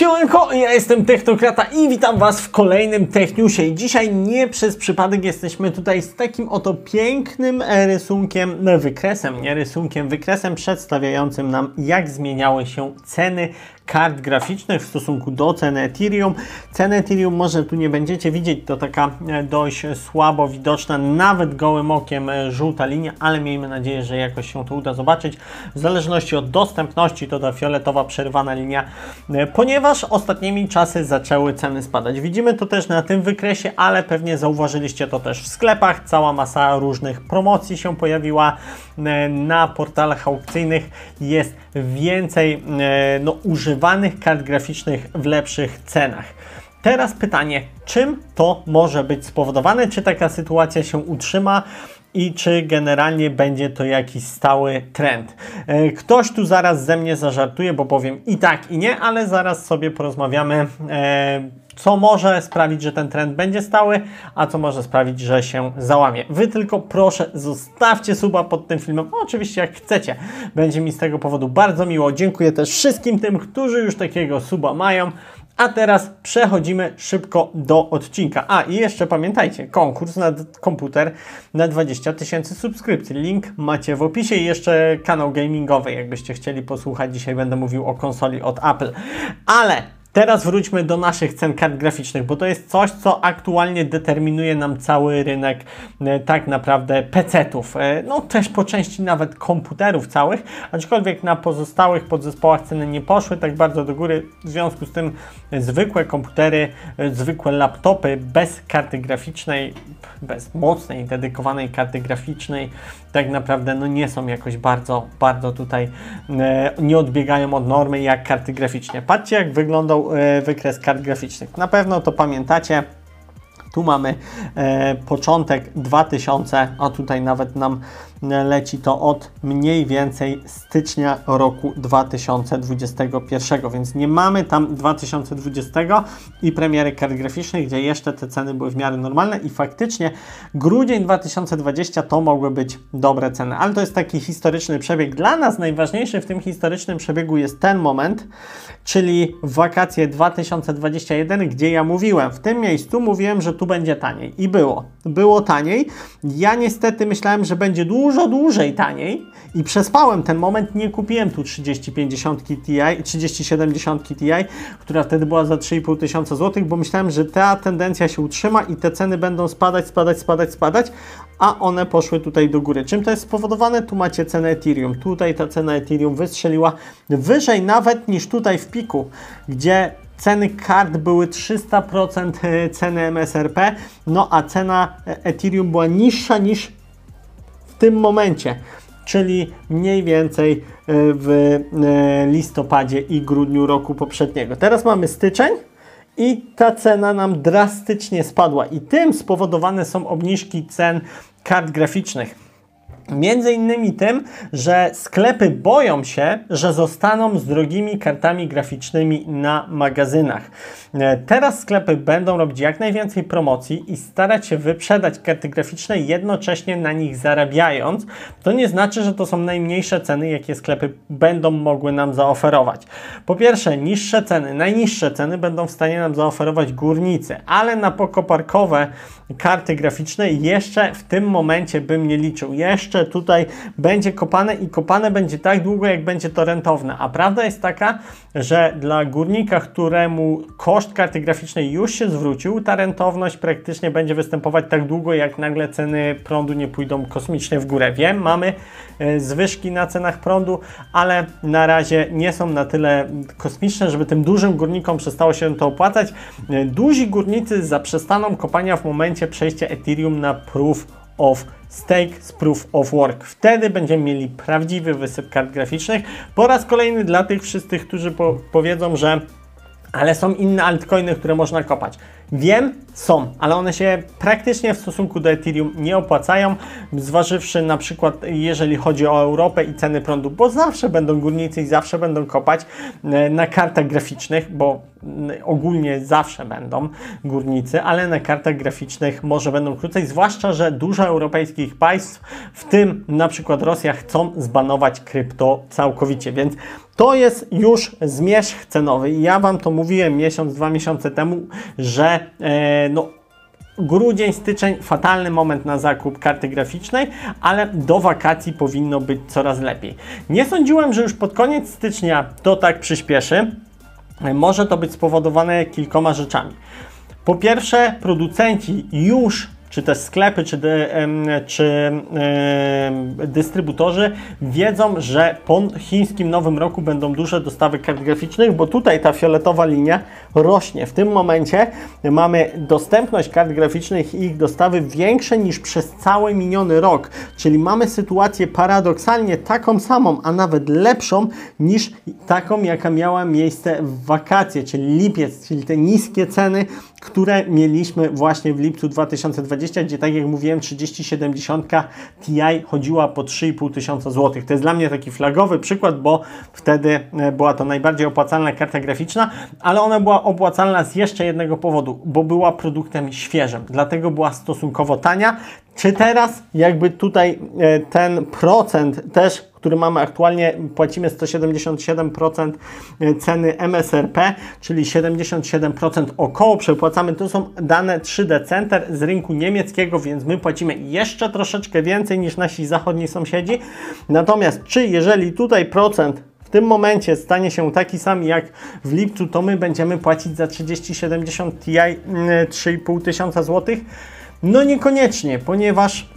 Siemanko, ja jestem Technokrata i witam Was w kolejnym Techniusie. Dzisiaj nie przez przypadek jesteśmy tutaj z takim oto pięknym rysunkiem, no, wykresem, nie rysunkiem, wykresem przedstawiającym nam jak zmieniały się ceny kart graficznych w stosunku do ceny Ethereum. Ceny Ethereum może tu nie będziecie widzieć, to taka e, dość słabo widoczna, nawet gołym okiem e, żółta linia, ale miejmy nadzieję, że jakoś się to uda zobaczyć. W zależności od dostępności to ta fioletowa przerwana linia, e, ponieważ ostatnimi czasy zaczęły ceny spadać. Widzimy to też na tym wykresie, ale pewnie zauważyliście to też w sklepach. Cała masa różnych promocji się pojawiła na portalach aukcyjnych. Jest więcej no, używanych kart graficznych w lepszych cenach. Teraz pytanie, czym to może być spowodowane? Czy taka sytuacja się utrzyma? I czy generalnie będzie to jakiś stały trend. E, ktoś tu zaraz ze mnie zażartuje, bo powiem i tak, i nie, ale zaraz sobie porozmawiamy, e, co może sprawić, że ten trend będzie stały, a co może sprawić, że się załamie. Wy tylko proszę zostawcie suba pod tym filmem, oczywiście jak chcecie. Będzie mi z tego powodu bardzo miło. Dziękuję też wszystkim tym, którzy już takiego suba mają. A teraz przechodzimy szybko do odcinka. A i jeszcze pamiętajcie, konkurs na komputer na 20 tysięcy subskrypcji. Link macie w opisie i jeszcze kanał gamingowy, jakbyście chcieli posłuchać. Dzisiaj będę mówił o konsoli od Apple. Ale Teraz wróćmy do naszych cen kart graficznych, bo to jest coś, co aktualnie determinuje nam cały rynek e, tak naprawdę PC-ów. E, no też po części nawet komputerów całych, aczkolwiek na pozostałych podzespołach ceny nie poszły tak bardzo do góry. W związku z tym zwykłe komputery, e, zwykłe laptopy bez karty graficznej, bez mocnej, dedykowanej karty graficznej, tak naprawdę no nie są jakoś bardzo, bardzo tutaj, nie odbiegają od normy jak karty graficzne. Patrzcie jak wyglądał wykres kart graficznych. Na pewno to pamiętacie. Tu mamy e, początek 2000, a tutaj nawet nam leci to od mniej więcej stycznia roku 2021, więc nie mamy tam 2020 i premiery kart graficznych, gdzie jeszcze te ceny były w miarę normalne i faktycznie grudzień 2020 to mogły być dobre ceny, ale to jest taki historyczny przebieg. Dla nas najważniejszy w tym historycznym przebiegu jest ten moment, czyli wakacje 2021, gdzie ja mówiłem, w tym miejscu mówiłem, że tu będzie taniej i było. Było taniej. Ja niestety myślałem, że będzie dużo, dłużej taniej i przespałem ten moment, nie kupiłem tu 3050 Ti, 3070 Ti, która wtedy była za 3,5 tysiąca złotych, bo myślałem, że ta tendencja się utrzyma i te ceny będą spadać, spadać, spadać, spadać, a one poszły tutaj do góry. Czym to jest spowodowane? Tu macie cenę Ethereum. Tutaj ta cena Ethereum wystrzeliła wyżej nawet niż tutaj w piku, gdzie ceny kart były 300% e, ceny MSRP, no a cena e, Ethereum była niższa niż w tym momencie, czyli mniej więcej e, w listopadzie i grudniu roku poprzedniego. Teraz mamy styczeń i ta cena nam drastycznie spadła i tym spowodowane są obniżki cen kart graficznych. Między innymi tym, że sklepy boją się, że zostaną z drogimi kartami graficznymi na magazynach. E, teraz sklepy będą robić jak najwięcej promocji i starać się wyprzedać karty graficzne, jednocześnie na nich zarabiając. To nie znaczy, że to są najmniejsze ceny, jakie sklepy będą mogły nam zaoferować. Po pierwsze, niższe ceny, najniższe ceny będą w stanie nam zaoferować górnicy, ale na pokoparkowe karty graficzne jeszcze w tym momencie bym nie liczył. Jeszcze jeszcze tutaj będzie kopane i kopane będzie tak długo, jak będzie to rentowne. A prawda jest taka, że dla górnika, któremu koszt karty graficznej już się zwrócił, ta rentowność praktycznie będzie występować tak długo, jak nagle ceny prądu nie pójdą kosmicznie w górę. Wiem, mamy e, zwyżki na cenach prądu, ale na razie nie są na tyle kosmiczne, żeby tym dużym górnikom przestało się to opłacać. E, duzi górnicy zaprzestaną kopania w momencie przejścia Ethereum na Proof of Stake z Proof of Work. Wtedy będziemy mieli prawdziwy wysyp kart graficznych. Po raz kolejny dla tych wszystkich, którzy po powiedzą, że ale są inne altcoiny, które można kopać. Wiem, są, ale one się praktycznie w stosunku do Ethereum nie opłacają, zważywszy na przykład jeżeli chodzi o Europę i ceny prądu, bo zawsze będą górnicy i zawsze będą kopać e, na kartach graficznych, bo ogólnie zawsze będą górnicy, ale na kartach graficznych może będą krócej, zwłaszcza, że dużo europejskich państw, w tym na przykład Rosja, chcą zbanować krypto całkowicie, więc to jest już zmierzch cenowy. Ja Wam to mówiłem miesiąc, dwa miesiące temu, że e, no, grudzień, styczeń, fatalny moment na zakup karty graficznej, ale do wakacji powinno być coraz lepiej. Nie sądziłem, że już pod koniec stycznia to tak przyspieszy. Może to być spowodowane kilkoma rzeczami. Po pierwsze, producenci już czy też sklepy, czy, dy, czy dystrybutorzy wiedzą, że po chińskim Nowym Roku będą duże dostawy kart graficznych, bo tutaj ta fioletowa linia rośnie. W tym momencie mamy dostępność kart graficznych i ich dostawy większe niż przez cały miniony rok, czyli mamy sytuację paradoksalnie taką samą, a nawet lepszą niż taką, jaka miała miejsce w wakacje, czyli lipiec, czyli te niskie ceny, które mieliśmy właśnie w lipcu 2020, gdzie tak jak mówiłem 3070 Ti chodziła po 3,5 tysiąca złotych. To jest dla mnie taki flagowy przykład, bo wtedy e, była to najbardziej opłacalna karta graficzna, ale ona była opłacalna z jeszcze jednego powodu, bo była produktem świeżym, dlatego była stosunkowo tania. Czy teraz jakby tutaj e, ten procent też który mamy aktualnie, płacimy 177% ceny MSRP, czyli 77% około przepłacamy. To są dane 3D Center z rynku niemieckiego, więc my płacimy jeszcze troszeczkę więcej niż nasi zachodni sąsiedzi. Natomiast czy jeżeli tutaj procent w tym momencie stanie się taki sam jak w lipcu, to my będziemy płacić za 3070 Ti 3,5 tysiąca złotych? No niekoniecznie, ponieważ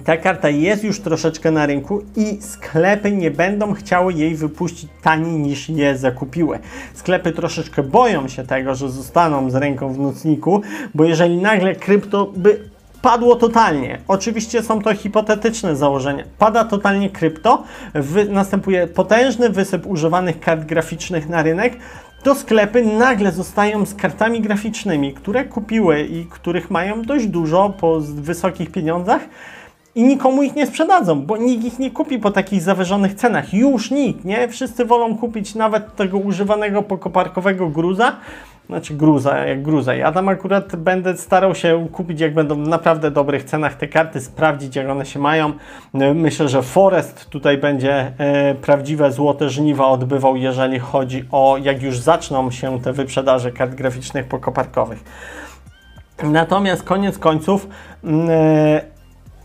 ta karta jest już troszeczkę na rynku i sklepy nie będą chciały jej wypuścić taniej niż je zakupiły. Sklepy troszeczkę boją się tego, że zostaną z ręką w nocniku, bo jeżeli nagle krypto by padło totalnie. Oczywiście są to hipotetyczne założenia. Pada totalnie krypto, wy, następuje potężny wysyp używanych kart graficznych na rynek, to sklepy nagle zostają z kartami graficznymi, które kupiły i których mają dość dużo po wysokich pieniądzach i nikomu ich nie sprzedadzą, bo nikt ich nie kupi po takich zawyżonych cenach. Już nikt, nie? Wszyscy wolą kupić nawet tego używanego pokoparkowego gruza, znaczy gruza, jak gruza. Ja tam akurat będę starał się kupić, jak będą w naprawdę dobrych cenach te karty, sprawdzić, jak one się mają. Myślę, że Forest tutaj będzie e, prawdziwe złote żniwa odbywał, jeżeli chodzi o, jak już zaczną się te wyprzedaże kart graficznych pokoparkowych. Natomiast koniec końców, e,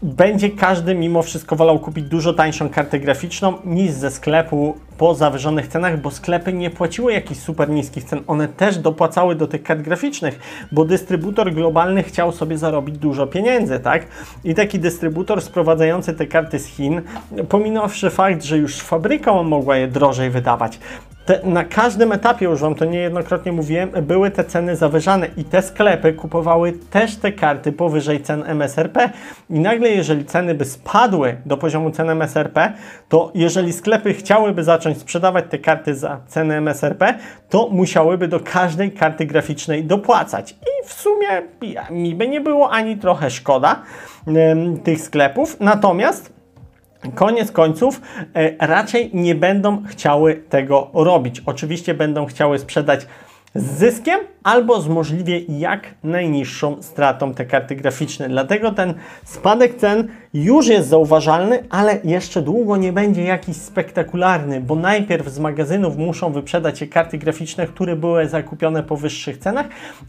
będzie każdy mimo wszystko wolał kupić dużo tańszą kartę graficzną niż ze sklepu po zawyżonych cenach, bo sklepy nie płaciły jakichś super niskich cen. One też dopłacały do tych kart graficznych, bo dystrybutor globalny chciał sobie zarobić dużo pieniędzy, tak? I taki dystrybutor sprowadzający te karty z Chin, pominąwszy fakt, że już fabryka mogła je drożej wydawać, te, na każdym etapie, już Wam to niejednokrotnie mówiłem, były te ceny zawyżane i te sklepy kupowały też te karty powyżej cen MSRP i nagle jeżeli ceny by spadły do poziomu cen MSRP, to jeżeli sklepy chciałyby zacząć sprzedawać te karty za cenę MSRP, to musiałyby do każdej karty graficznej dopłacać i w sumie mi by nie było ani trochę szkoda tych sklepów, natomiast Koniec końców e, raczej nie będą chciały tego robić. Oczywiście będą chciały sprzedać z zyskiem albo z możliwie jak najniższą stratą te karty graficzne. Dlatego ten spadek cen już jest zauważalny, ale jeszcze długo nie będzie jakiś spektakularny, bo najpierw z magazynów muszą wyprzedać się karty graficzne, które były zakupione po wyższych cenach,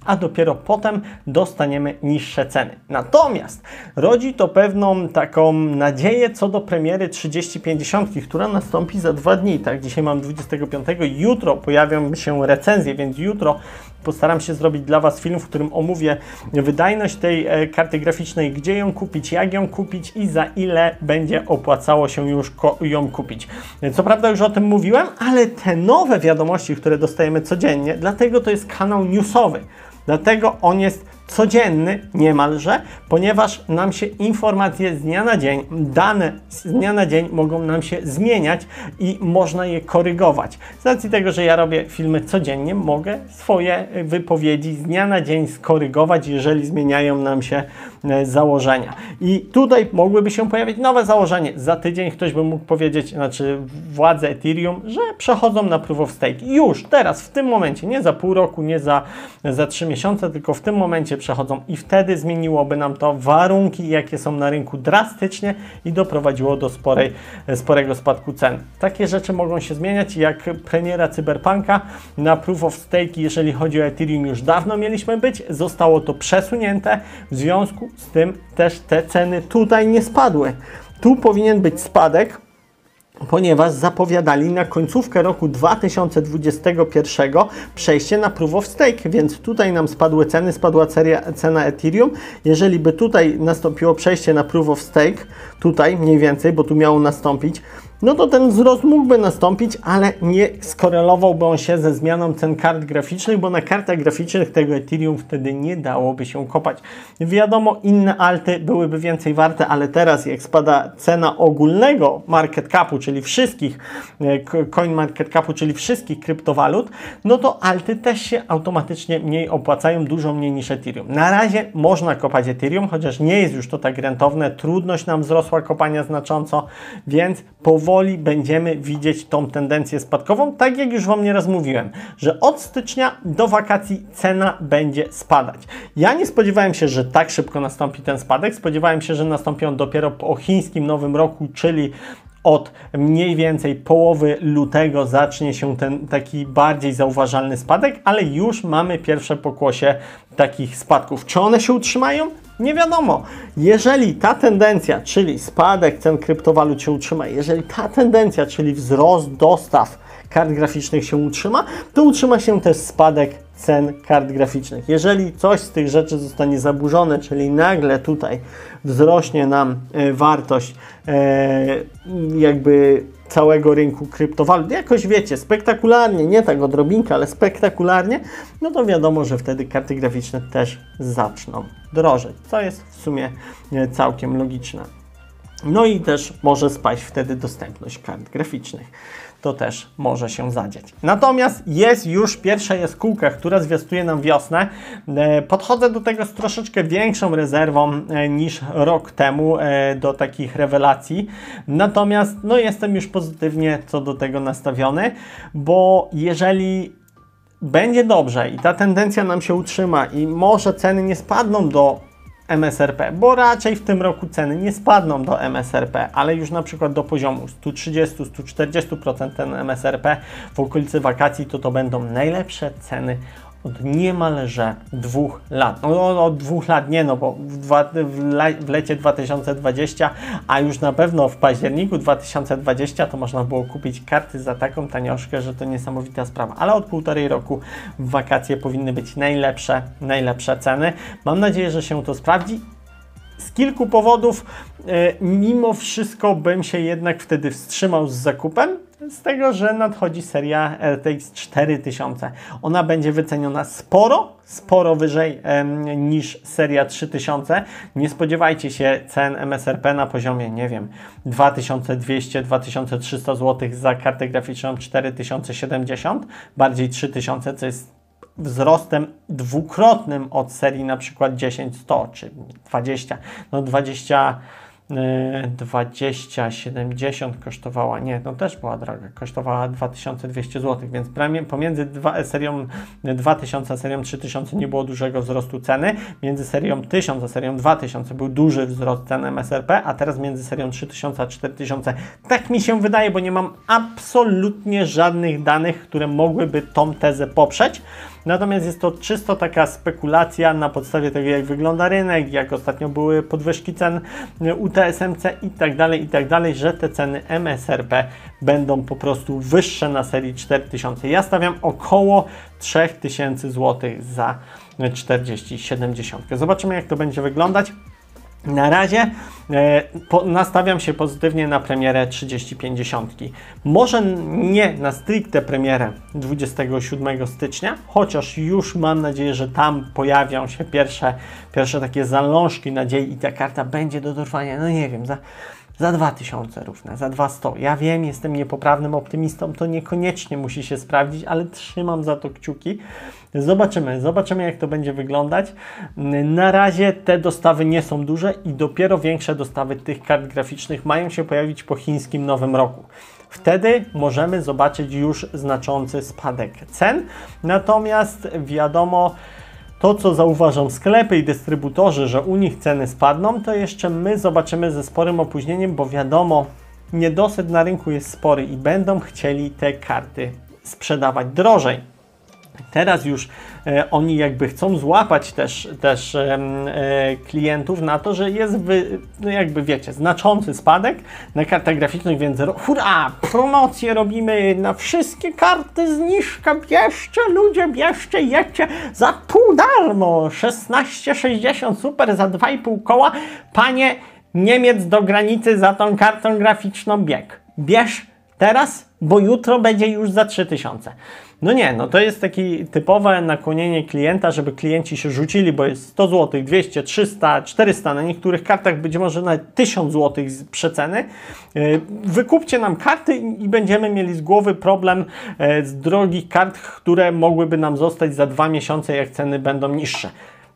a dopiero potem dostaniemy niższe ceny. Natomiast rodzi to pewną taką nadzieję co do premiery 3050, która nastąpi za dwa dni. Tak, dzisiaj mam 25, jutro pojawią się recenzje, więc jutro postaram się zrobić dla Was film, w którym omówię wydajność tej e, karty graficznej, gdzie ją kupić, jak ją kupić i za ile będzie opłacało się już ją kupić. Co prawda już o tym mówiłem, ale te nowe wiadomości, które dostajemy codziennie, dlatego to jest kanał newsowy. Dlatego on jest codzienny niemalże, ponieważ nam się informacje z dnia na dzień, dane z dnia na dzień mogą nam się zmieniać i można je korygować. Z racji tego, że ja robię filmy codziennie, mogę swoje wypowiedzi z dnia na dzień skorygować, jeżeli zmieniają nam się e, założenia. I tutaj mogłyby się pojawić nowe założenie. Za tydzień ktoś by mógł powiedzieć, znaczy władze Ethereum, że przechodzą na Proof of Stake. Już, teraz, w tym momencie, nie za pół roku, nie za, za trzy miesiące, tylko w tym momencie przechodzą i wtedy zmieniłoby nam to warunki, jakie są na rynku drastycznie i doprowadziło do sporej, sporego spadku cen. Takie rzeczy mogą się zmieniać, jak premiera Cyberpunka na Proof of Stake, jeżeli chodzi o Ethereum, już dawno mieliśmy być, zostało to przesunięte, w związku z tym też te ceny tutaj nie spadły. Tu powinien być spadek, ponieważ zapowiadali na końcówkę roku 2021 przejście na Proof of Stake, więc tutaj nam spadły ceny, spadła cena Ethereum. Jeżeli by tutaj nastąpiło przejście na Proof of Stake, tutaj mniej więcej, bo tu miało nastąpić, no to ten wzrost mógłby nastąpić, ale nie skorelowałby on się ze zmianą cen kart graficznych, bo na kartach graficznych tego Ethereum wtedy nie dałoby się kopać. Wiadomo, inne alty byłyby więcej warte, ale teraz jak spada cena ogólnego market capu, czyli wszystkich e, coin market capu, czyli wszystkich kryptowalut, no to alty też się automatycznie mniej opłacają, dużo mniej niż Ethereum. Na razie można kopać Ethereum, chociaż nie jest już to tak rentowne, trudność nam wzrosła kopania znacząco, więc powoli powoli będziemy widzieć tą tendencję spadkową, tak jak już Wam nieraz mówiłem, że od stycznia do wakacji cena będzie spadać. Ja nie spodziewałem się, że tak szybko nastąpi ten spadek, spodziewałem się, że nastąpi on dopiero po chińskim Nowym Roku, czyli od mniej więcej połowy lutego zacznie się ten taki bardziej zauważalny spadek, ale już mamy pierwsze pokłosie takich spadków. Czy one się utrzymają? Nie wiadomo. Jeżeli ta tendencja, czyli spadek cen kryptowalut się utrzyma, jeżeli ta tendencja, czyli wzrost dostaw kart graficznych się utrzyma, to utrzyma się też spadek cen kart graficznych. Jeżeli coś z tych rzeczy zostanie zaburzone, czyli nagle tutaj wzrośnie nam e, wartość e, jakby całego rynku kryptowalut, jakoś wiecie, spektakularnie, nie tak odrobinka, ale spektakularnie, no to wiadomo, że wtedy karty graficzne też zaczną drożeć, co jest w sumie e, całkiem logiczne. No i też może spaść wtedy dostępność kart graficznych to też może się zadzieć. Natomiast jest już pierwsza jaskółka, która zwiastuje nam wiosnę. E, podchodzę do tego z troszeczkę większą rezerwą e, niż rok temu e, do takich rewelacji. Natomiast no, jestem już pozytywnie co do tego nastawiony, bo jeżeli będzie dobrze i ta tendencja nam się utrzyma i może ceny nie spadną do MSRP, bo raczej w tym roku ceny nie spadną do MSRP, ale już na przykład do poziomu 130-140% ten MSRP w okolicy wakacji, to to będą najlepsze ceny od niemalże dwóch lat. No od dwóch lat nie, no bo w, dwa, w, le, w, lecie 2020, a już na pewno w październiku 2020 to można było kupić karty za taką tanioszkę, że to niesamowita sprawa. Ale od półtorej roku w wakacje powinny być najlepsze, najlepsze ceny. Mam nadzieję, że się to sprawdzi. Z kilku powodów, yy, mimo wszystko bym się jednak wtedy wstrzymał z zakupem, z tego, że nadchodzi seria RTX 4000. Ona będzie wyceniona sporo, sporo wyżej em, niż seria 3000. Nie spodziewajcie się cen MSRP na poziomie, nie wiem, 2200-2300 zł za kartę graficzną 4070, bardziej 3000, co jest wzrostem dwukrotnym od serii na przykład 10100 czy 20. No 20 20, 70 kosztowała, nie, no też była droga, kosztowała 2200 zł, więc pomiędzy dwa, serią 2000 a serią 3000 nie było dużego wzrostu ceny, między serią 1000 a serią 2000 był duży wzrost cen MSRP, a teraz między serią 3000 a 4000 tak mi się wydaje, bo nie mam absolutnie żadnych danych, które mogłyby tą tezę poprzeć. Natomiast jest to czysto taka spekulacja na podstawie tego, jak wygląda rynek, jak ostatnio były podwyżki cen UTSMC i tak dalej, i tak dalej, że te ceny MSRP będą po prostu wyższe na serii 4000. Ja stawiam około 3000 zł za 4070. Zobaczymy, jak to będzie wyglądać. Na razie e, nastawiam się pozytywnie na premierę 3050. Może nie na stricte premierę 27 stycznia, chociaż już mam nadzieję, że tam pojawią się pierwsze, pierwsze takie zalążki nadziei i ta karta będzie do dorwania, no nie wiem, za za 2000 równe, za 200. Ja wiem, jestem niepoprawnym optymistą, to niekoniecznie musi się sprawdzić, ale trzymam za to kciuki. Zobaczymy, zobaczymy jak to będzie wyglądać. Na razie te dostawy nie są duże i dopiero większe dostawy tych kart graficznych mają się pojawić po chińskim Nowym Roku. Wtedy możemy zobaczyć już znaczący spadek cen. Natomiast wiadomo, to, co zauważą sklepy i dystrybutorzy, że u nich ceny spadną, to jeszcze my zobaczymy ze sporym opóźnieniem, bo wiadomo, niedosyt na rynku jest spory i będą chcieli te karty sprzedawać drożej. Teraz już e, oni jakby chcą złapać też, też e, klientów na to, że jest wy, no jakby wiecie, znaczący spadek na kartach graficznych, więc hurra, promocje robimy na wszystkie karty, zniżka, bierzcie ludzie, bierzcie, jedźcie za pół darmo, 16,60 super za 2,5 koła, panie Niemiec do granicy za tą kartą graficzną bieg. Bierz teraz, bo jutro będzie już za 3000. No nie, no to jest takie typowe nakłonienie klienta, żeby klienci się rzucili, bo jest 100 zł, 200, 300, 400, na niektórych kartach być może nawet 1000 zł z przeceny. E, wykupcie nam karty i będziemy mieli z głowy problem e, z drogich kart, które mogłyby nam zostać za dwa miesiące, jak ceny będą niższe.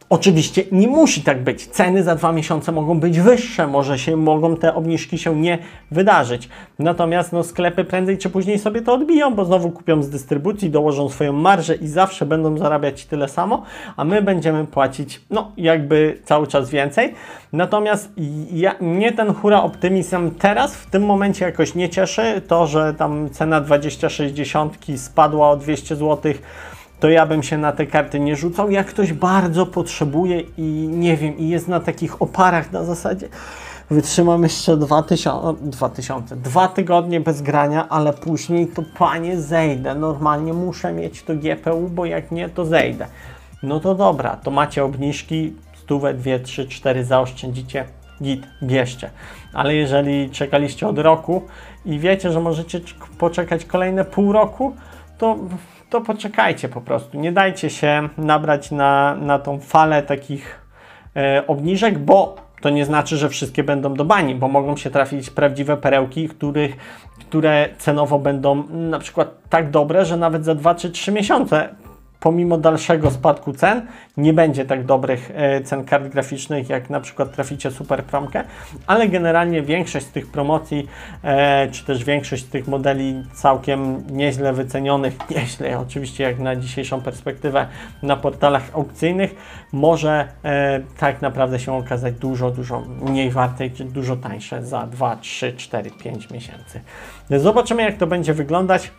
Oczywiście nie musi tak być. Ceny za dwa miesiące mogą być wyższe, może się mogą te obniżki się nie wydarzyć. Natomiast no, sklepy prędzej czy później sobie to odbiją, bo znowu kupią z dystrybucji, dołożą swoją marżę i zawsze będą zarabiać tyle samo, a my będziemy płacić no jakby cały czas więcej. Natomiast ja, mnie ten hura optymizm teraz w tym momencie jakoś nie cieszy. To, że tam cena 2060 spadła o 200 zł to ja bym się na te karty nie rzucał. Jak ktoś bardzo potrzebuje i nie wiem, i jest na takich oparach na zasadzie wytrzymam jeszcze 2000, 2000, dwa tygodnie bez grania, ale później to panie zejdę. Normalnie muszę mieć to GPU, bo jak nie, to zejdę. No to dobra, to macie obniżki, stówę, dwie, trzy, cztery zaoszczędzicie, git, bierzcie. Ale jeżeli czekaliście od roku i wiecie, że możecie poczekać kolejne pół roku, to to poczekajcie po prostu. Nie dajcie się nabrać na, na tą falę takich e, obniżek, bo to nie znaczy, że wszystkie będą do bani, bo mogą się trafić prawdziwe perełki, których, które cenowo będą na przykład tak dobre, że nawet za 2 czy 3 miesiące pomimo dalszego spadku cen nie będzie tak dobrych e, cen kart graficznych, jak na przykład traficie super promkę, ale generalnie większość z tych promocji, e, czy też większość z tych modeli całkiem nieźle wycenionych, nieźle oczywiście jak na dzisiejszą perspektywę na portalach aukcyjnych, może e, tak naprawdę się okazać dużo, dużo mniej wartej, czy dużo tańsze za 2, 3, 4, 5 miesięcy. Zobaczymy jak to będzie wyglądać.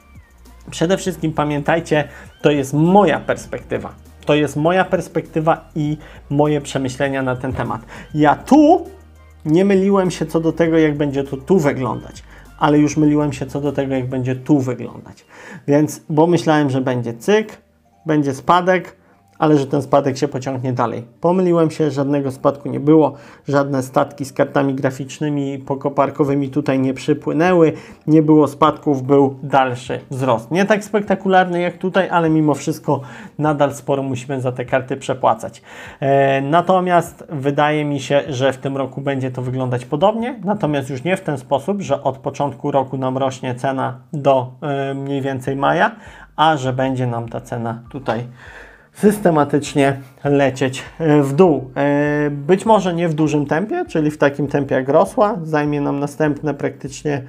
Przede wszystkim pamiętajcie, to jest moja perspektywa. To jest moja perspektywa i moje przemyślenia na ten temat. Ja tu nie myliłem się co do tego, jak będzie to tu wyglądać, ale już myliłem się co do tego, jak będzie tu wyglądać. Więc, bo myślałem, że będzie cyk, będzie spadek, ale że ten spadek się pociągnie dalej. Pomyliłem się, żadnego spadku nie było, żadne statki z kartami graficznymi pokoparkowymi tutaj nie przypłynęły, nie było spadków, był dalszy wzrost. Nie tak spektakularny jak tutaj, ale mimo wszystko nadal sporo musimy za te karty przepłacać. E, natomiast wydaje mi się, że w tym roku będzie to wyglądać podobnie, natomiast już nie w ten sposób, że od początku roku nam rośnie cena do e, mniej więcej maja, a że będzie nam ta cena tutaj systematycznie lecieć e, w dół. E, być może nie w dużym tempie, czyli w takim tempie jak rosła. Zajmie nam następne praktycznie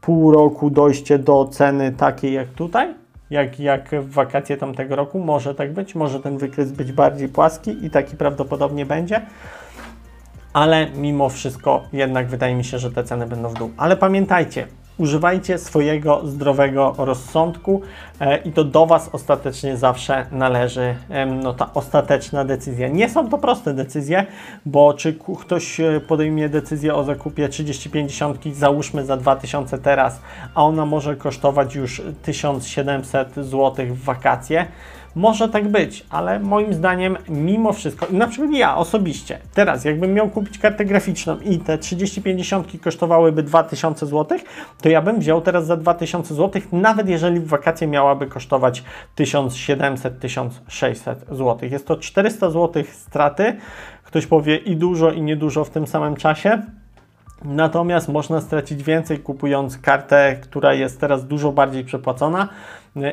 pół roku dojście do ceny takiej jak tutaj, jak, jak w wakacje tamtego roku. Może tak być, może ten wykres być bardziej płaski i taki prawdopodobnie będzie. Ale mimo wszystko jednak wydaje mi się, że te ceny będą w dół. Ale pamiętajcie, Używajcie swojego zdrowego rozsądku e, i to do Was ostatecznie zawsze należy no, ta ostateczna decyzja. Nie są to proste decyzje, bo czy ktoś e, podejmie decyzję o zakupie 3050, załóżmy za 2000 teraz, a ona może kosztować już 1700 zł w wakacje, Może tak być, ale moim zdaniem mimo wszystko, na przykład ja osobiście, teraz jakbym miał kupić kartę graficzną i te 3050 kosztowałyby 2000 zł, to ja bym wziął teraz za 2000 zł, nawet jeżeli w wakacje miałaby kosztować 1700-1600 zł. Jest to 400 zł straty. Ktoś powie i dużo, i niedużo w tym samym czasie. Natomiast można stracić więcej kupując kartę, która jest teraz dużo bardziej przepłacona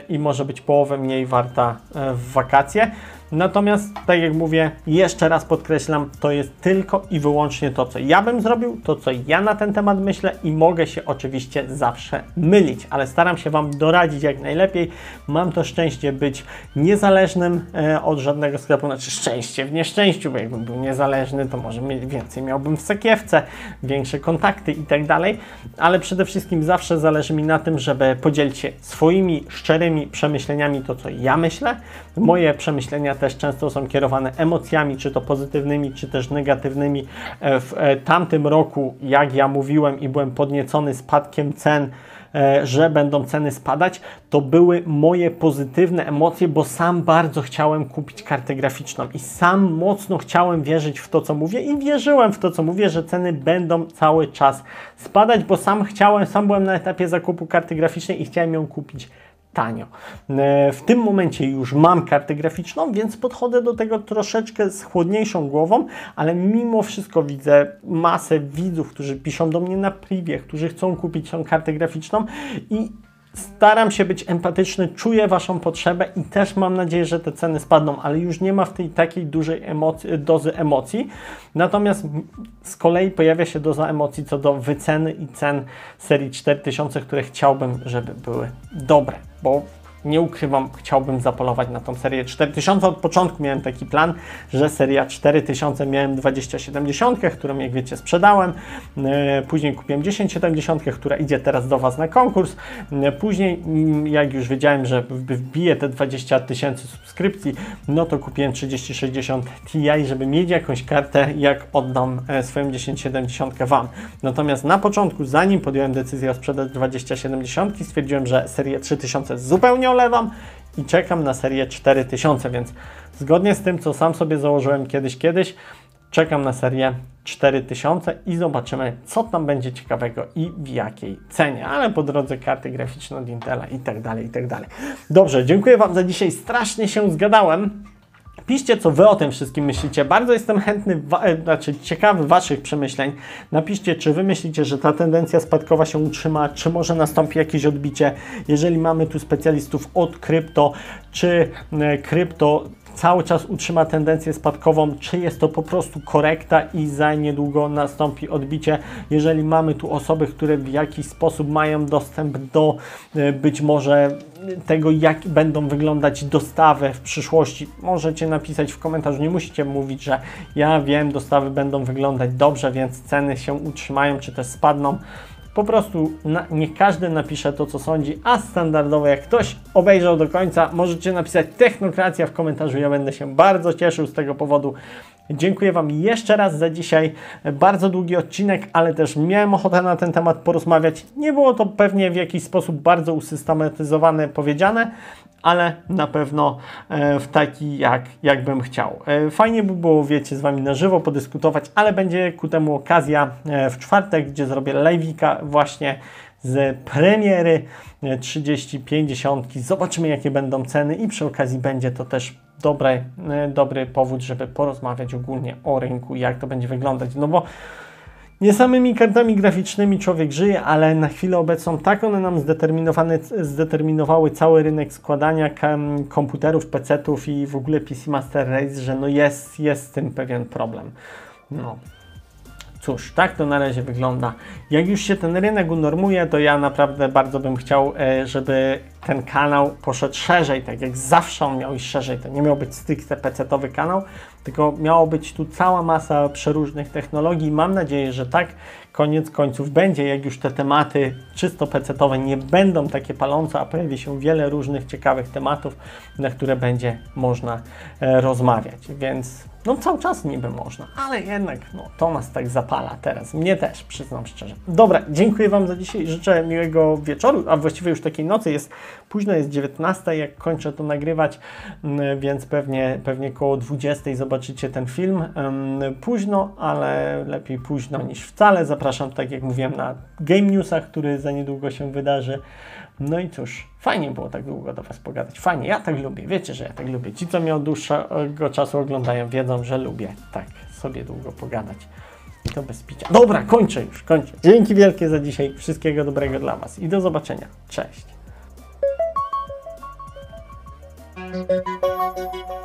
i może być połowę mniej warta e, w wakacje. Natomiast, tak jak mówię, jeszcze raz podkreślam, to jest tylko i wyłącznie to, co ja bym zrobił, to, co ja na ten temat myślę i mogę się oczywiście zawsze mylić, ale staram się Wam doradzić jak najlepiej. Mam to szczęście być niezależnym e, od żadnego sklepu, znaczy szczęście w nieszczęściu, bo jakbym był niezależny, to może więcej miałbym w sakiewce, większe kontakty i tak dalej, ale przede wszystkim zawsze zależy mi na tym, żeby podzielić się swoimi szczerymi przemyśleniami to, co ja myślę. Moje przemyślenia też często są kierowane emocjami, czy to pozytywnymi, czy też negatywnymi. E, w e, tamtym roku, jak ja mówiłem i byłem podniecony spadkiem cen, e, że będą ceny spadać, to były moje pozytywne emocje, bo sam bardzo chciałem kupić kartę graficzną i sam mocno chciałem wierzyć w to, co mówię i wierzyłem w to, co mówię, że ceny będą cały czas spadać, bo sam chciałem, sam byłem na etapie zakupu karty graficznej i chciałem ją kupić tanio. E, w tym momencie już mam kartę graficzną, więc podchodzę do tego troszeczkę z chłodniejszą głową, ale mimo wszystko widzę masę widzów, którzy piszą do mnie na privie, którzy chcą kupić tą kartę graficzną i Staram się być empatyczny, czuję Waszą potrzebę i też mam nadzieję, że te ceny spadną, ale już nie ma w tej takiej dużej emocji, dozy emocji. Natomiast z kolei pojawia się doza emocji co do wyceny i cen serii 4000, które chciałbym, żeby były dobre, bo nie ukrywam, chciałbym zapolować na tą serię 4000. Od początku miałem taki plan, że seria 4000 miałem 2070, którą jak wiecie sprzedałem. E, później kupiłem 1070, która idzie teraz do Was na konkurs. E, później, mm, jak już wiedziałem, że wbiję te 20 tysięcy subskrypcji, no to kupiłem 3060 Ti, żeby mieć jakąś kartę, jak oddam e, swoją 1070 Wam. Natomiast na początku, zanim podjąłem decyzję o sprzedaż 2070, stwierdziłem, że serię 3000 zupełnie olewam i czekam na serię 4000, więc zgodnie z tym, co sam sobie założyłem kiedyś, kiedyś, czekam na serię 4000 i zobaczymy, co tam będzie ciekawego i w jakiej cenie, ale po drodze karty graficzne od Intela i tak dalej, i tak dalej. Dobrze, dziękuję Wam za dzisiaj, strasznie się zgadałem. Piszcie, co Wy o tym wszystkim myślicie. Bardzo jestem chętny, e, znaczy ciekawy Waszych przemyśleń. Napiszcie, czy Wy myślicie, że ta tendencja spadkowa się utrzyma, czy może nastąpi jakieś odbicie. Jeżeli mamy tu specjalistów od krypto, czy e, krypto cały czas utrzyma tendencję spadkową, czy jest to po prostu korekta i za niedługo nastąpi odbicie. Jeżeli mamy tu osoby, które w jakiś sposób mają dostęp do e, być może tego, jak będą wyglądać dostawy w przyszłości, możecie napisać w komentarzu. Nie musicie mówić, że ja wiem, dostawy będą wyglądać dobrze, więc ceny się utrzymają, czy też spadną. Po prostu na, niech każdy napisze to, co sądzi, a standardowo jak ktoś obejrzał do końca, możecie napisać technokracja w komentarzu. Ja będę się bardzo cieszył z tego powodu. Dziękuję Wam jeszcze raz za dzisiaj. Bardzo długi odcinek, ale też miałem ochotę na ten temat porozmawiać. Nie było to pewnie w jakiś sposób bardzo usystematyzowane powiedziane, ale na pewno e, w taki, jak, jak bym chciał. E, fajnie by było, wiecie, z Wami na żywo podyskutować, ale będzie ku temu okazja e, w czwartek, gdzie zrobię live'ika właśnie z premiery 30-50. Zobaczymy, jakie będą ceny i przy okazji będzie to też dobry, dobry powód, żeby porozmawiać ogólnie o rynku, jak to będzie wyglądać. No bo nie samymi kartami graficznymi człowiek żyje, ale na chwilę obecną tak one nam zdeterminowały cały rynek składania komputerów, PC-ów i w ogóle PC Master Race, że no jest, jest z tym pewien problem. No. Cóż, tak to na razie wygląda. Jak już się ten rynek unormuje, to ja naprawdę bardzo bym chciał, e, żeby ten kanał poszedł szerzej, tak jak zawsze on miał iść szerzej. To nie miał być stricte PC-towy kanał, tylko miało być tu cała masa przeróżnych technologii. Mam nadzieję, że tak koniec końców będzie, jak już te tematy czysto PC-towe nie będą takie palące, a pojawi się wiele różnych ciekawych tematów, na które będzie można e, rozmawiać. Więc no cały czas niby można, ale jednak no, to nas tak zapala teraz. Mnie też, przyznam szczerze. Dobra, dziękuję Wam za dzisiaj. Życzę miłego wieczoru, a właściwie już takiej nocy. Jest Późno jest 19, jak kończę to nagrywać, mm, więc pewnie, pewnie koło 20 zobaczycie ten film. Późno, ale lepiej późno niż wcale. Zapraszam, tak jak mówiłem, na Game Newsach, który za niedługo się wydarzy. No i cóż, fajnie było tak długo do Was pogadać. Fajnie, ja tak lubię. Wiecie, że ja tak lubię. Ci, co mnie od dłuższego czasu oglądają, wiedzą, że lubię tak sobie długo pogadać. I to bez picia. Dobra, kończę już, kończę. Dzięki wielkie za dzisiaj. Wszystkiego dobrego dla Was i do zobaczenia. Cześć. Thank you.